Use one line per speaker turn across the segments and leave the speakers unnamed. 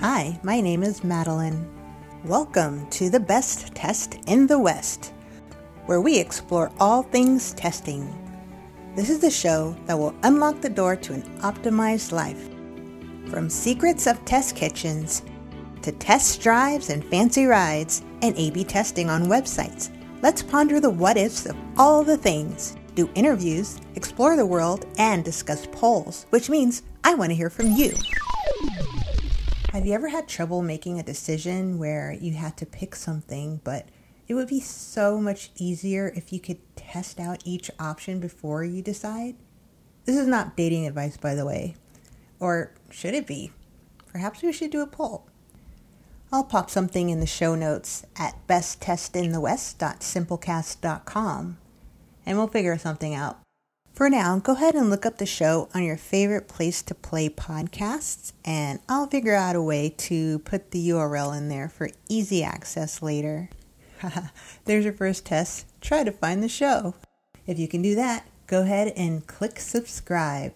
Hi, my name is Madeline. Welcome to the Best Test in the West, where we explore all things testing. This is the show that will unlock the door to an optimized life. From secrets of test kitchens to test drives and fancy rides and A B testing on websites, let's ponder the what ifs of all the things, do interviews, explore the world, and discuss polls, which means I want to hear from you. Have you ever had trouble making a decision where you had to pick something, but it would be so much easier if you could test out each option before you decide? This is not dating advice, by the way. Or should it be? Perhaps we should do a poll. I'll pop something in the show notes at besttestinthewest.simplecast.com and we'll figure something out. For now, go ahead and look up the show on your favorite place to play podcasts, and I'll figure out a way to put the URL in there for easy access later. There's your first test. Try to find the show. If you can do that, go ahead and click subscribe.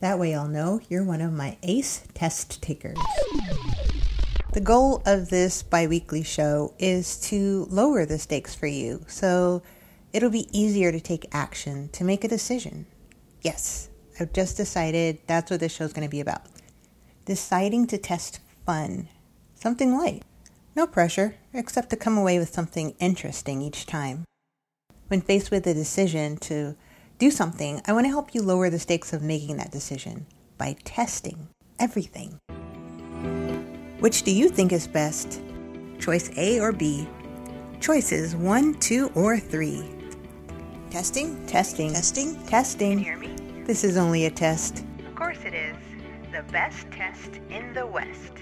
That way I'll know you're one of my ace test takers. The goal of this bi weekly show is to lower the stakes for you so it'll be easier to take action, to make a decision. Yes, I've just decided that's what this show's going to be about. Deciding to test fun, something light. No pressure, except to come away with something interesting each time. When faced with a decision to do something, I want to help you lower the stakes of making that decision by testing everything. Which do you think is best? Choice A or B? Choices 1, 2, or 3. Testing? Testing.
Testing?
Testing.
Can you hear me?
This is only a test.
Of course it is. The best test in the West.